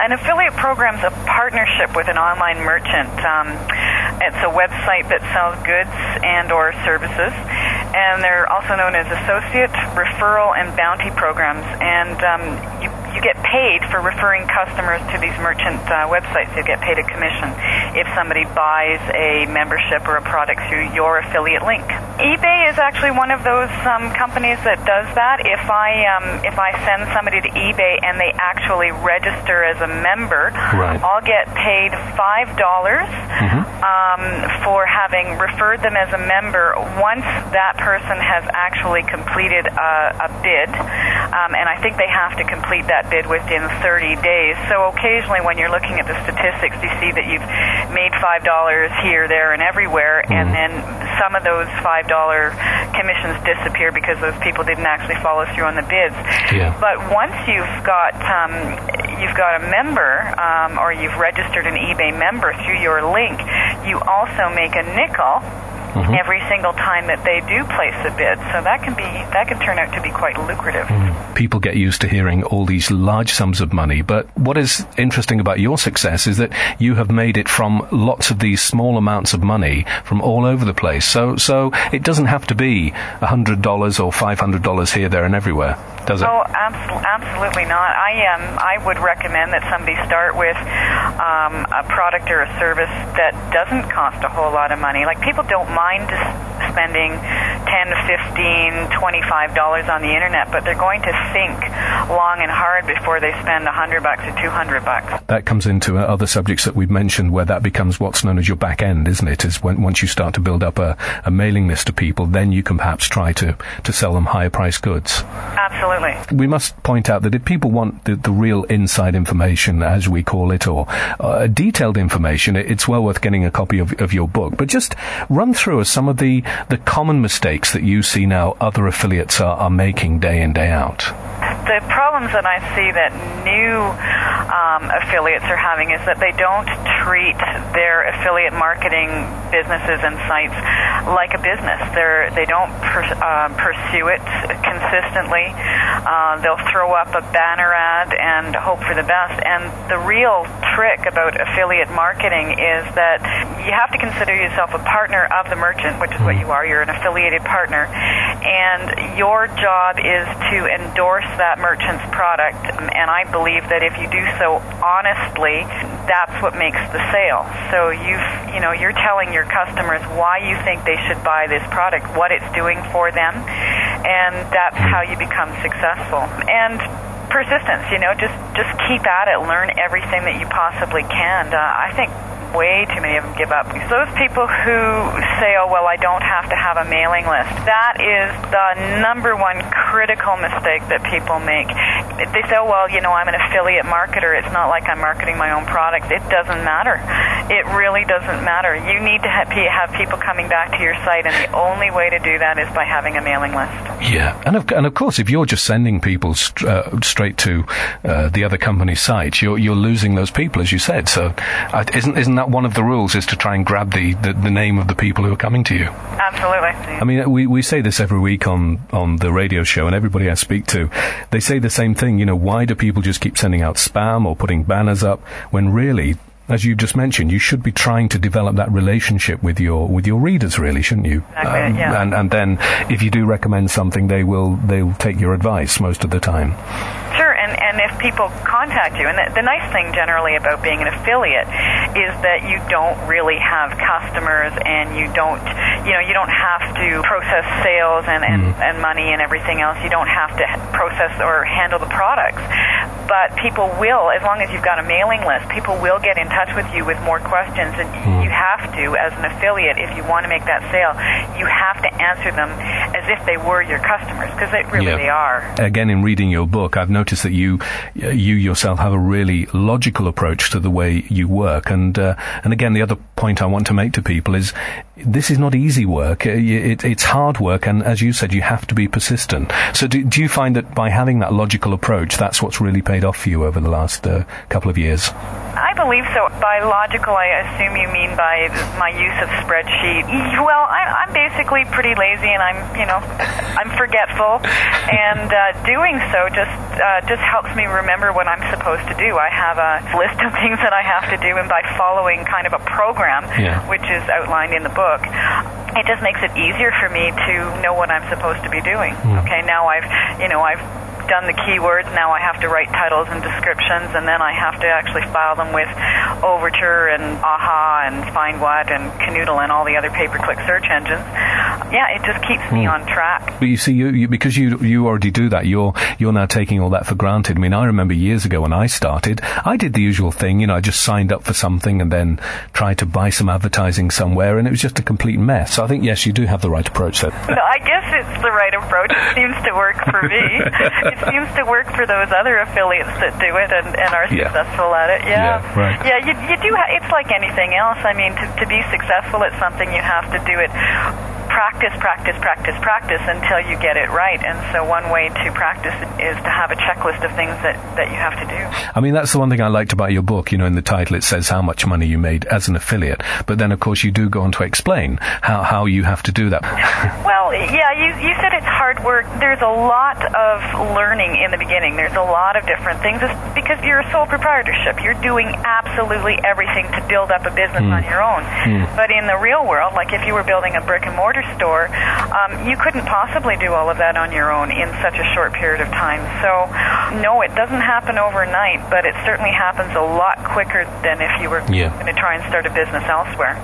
an affiliate program is a partnership with an online merchant. Um, it's a website that sells goods and or services, and they're also known as associate, referral, and bounty programs. And um, you you get paid for referring customers to these merchant uh, websites. You get paid a commission if somebody buys a membership or a product through your affiliate link. eBay is actually one of those um, companies that does that. If I um, if I send somebody to eBay and they actually register as a member, Right. I'll get paid five dollars um, for having referred them as a member. Once that person has actually completed a, a bid, um, and I think they have to complete that bid within 30 days. So occasionally, when you're looking at the statistics, you see that you've made five dollars here, there, and everywhere, and then some of those five dollar commissions disappear because those people didn't actually follow through on the bids. Yeah. But once you've got um, you've got a member um, or you've registered an eBay member through your link, you also make a nickel. Every single time that they do place a bid, so that can be that can turn out to be quite lucrative. people get used to hearing all these large sums of money. But what is interesting about your success is that you have made it from lots of these small amounts of money from all over the place. So, so it doesn't have to be a hundred dollars or five hundred dollars here, there, and everywhere, does it? Oh, abs- absolutely not. I um, I would recommend that somebody start with um, a product or a service that doesn't cost a whole lot of money. Like people don't mind spending ten to fifteen, twenty-five dollars on the internet, but they're going to think long and hard before they spend a hundred bucks or two hundred bucks. that comes into uh, other subjects that we've mentioned where that becomes what's known as your back end, isn't it? Is when once you start to build up a, a mailing list of people, then you can perhaps try to, to sell them higher price goods. Absolutely. We must point out that if people want the, the real inside information, as we call it, or uh, detailed information, it's well worth getting a copy of, of your book. But just run through us some of the, the common mistakes that you see now other affiliates are, are making day in, day out. the problems that I see that new um, affiliates are having is that they don't treat their affiliate marketing businesses and sites like a business. They're, they don't per, uh, pursue it consistently. Uh, they'll throw up a banner ad and hope for the best. And the real trick about affiliate marketing is that you have to consider yourself a partner of the merchant, which is what you are. You're an affiliated partner. And your job is to endorse that merchant's product. And I believe that if you do so honestly, that's what makes the sale. So you've, you know, you're telling your customers why you think they should buy this product, what it's doing for them, and that's how you become successful. And persistence, you know, just just keep at it, learn everything that you possibly can. Uh, I think way too many of them give up. Those people who say, "Oh, well, I don't have to have a mailing list," that is the number one critical mistake that people make. They say, "Oh, well, you know, I'm an affiliate marketer. It's not like I'm marketing my own product." It doesn't matter. It really doesn't matter. You need to have people coming back to your site, and the only way to do that is by having a mailing list. Yeah, and of, and of course, if you're just sending people st- uh, straight to uh, the other company's site, you're you're losing those people, as you said. So, uh, isn't isn't that one of the rules? Is to try and grab the, the, the name of the people who are coming to you. Absolutely. I mean, we, we say this every week on, on the radio show, and everybody I speak to, they say the same thing. You know, why do people just keep sending out spam or putting banners up when really, as you've just mentioned, you should be trying to develop that relationship with your with your readers, really, shouldn't you? Exactly, um, yeah. And and then if you do recommend something, they will they will take your advice most of the time. And, and if people contact you, and the, the nice thing generally about being an affiliate is that you don't really have customers and you don't, you know, you don't have to process sales and, and, mm-hmm. and money and everything else. You don't have to process or handle the products. But people will, as long as you've got a mailing list, people will get in touch with you with more questions. And mm-hmm. you have to, as an affiliate, if you want to make that sale, you have to answer them as if they were your customers, because they really Yeah. they are. Again, in reading your book, I've noticed that you you you yourself have a really logical approach to the way you work. And uh, and again, the other point I want to make to people is this is not easy work. Uh, it, it's hard work, and as you said, you have to be persistent. So, do, do, you find that by having that logical approach, that's what's really paid off for you over the last uh, couple of years? I believe so. By logical, I assume you mean by my use of spreadsheet. Well, I, am basically pretty lazy, and I'm, you know, I'm forgetful, and uh, doing so just uh, just helps me remember what I'm supposed to do. I have a list of things that I have to do, and by following kind of a program, yeah. which is outlined in the book, it just makes it easier for me to know what I'm supposed to be doing. Mm. Okay, now I've, you know, I've done the keywords. Now I have to write titles and descriptions, and then I have to actually file them with Overture and AHA and FindWhat and Kanoodle and all the other pay-per-click search engines. Yeah, it just keeps me mm. on track. But you see, you, you, because you you already do that, you're you're now taking all that for granted. I mean, I remember years ago when I started, I did the usual thing. You know, I just signed up for something and then tried to buy some advertising somewhere, and it was just a complete mess. So I think yes, you do have the right approach there. No, I guess it's the right approach. It seems to work for me. It seems to work for those other affiliates that do it and, and are yeah. successful at it. Yeah, yeah right. Yeah, you, you do. Ha- it's like anything else. I mean, to, to be successful at something, you have to do it practice, practice, practice, practice until you get it right. And so one way to practice is to have a checklist of things that, that you have to do. I mean, that's the one thing I liked about your book. You know, in the title it says how much money you made as an affiliate. But then, of course, you do go on to explain how, how you have to do that. well, yeah, you, you said it's hard work. There's a lot of learning in the beginning. There's a lot of different things it's because you're a sole proprietorship. You're doing absolutely everything to build up a business mm. on your own. Mm. But in the real world, like if you were building a brick and mortar store, um, you couldn't possibly do all of that on your own in such a short period of time. So, no, it doesn't happen overnight, but it certainly happens a lot quicker than if you were yeah. going to try and start a business elsewhere.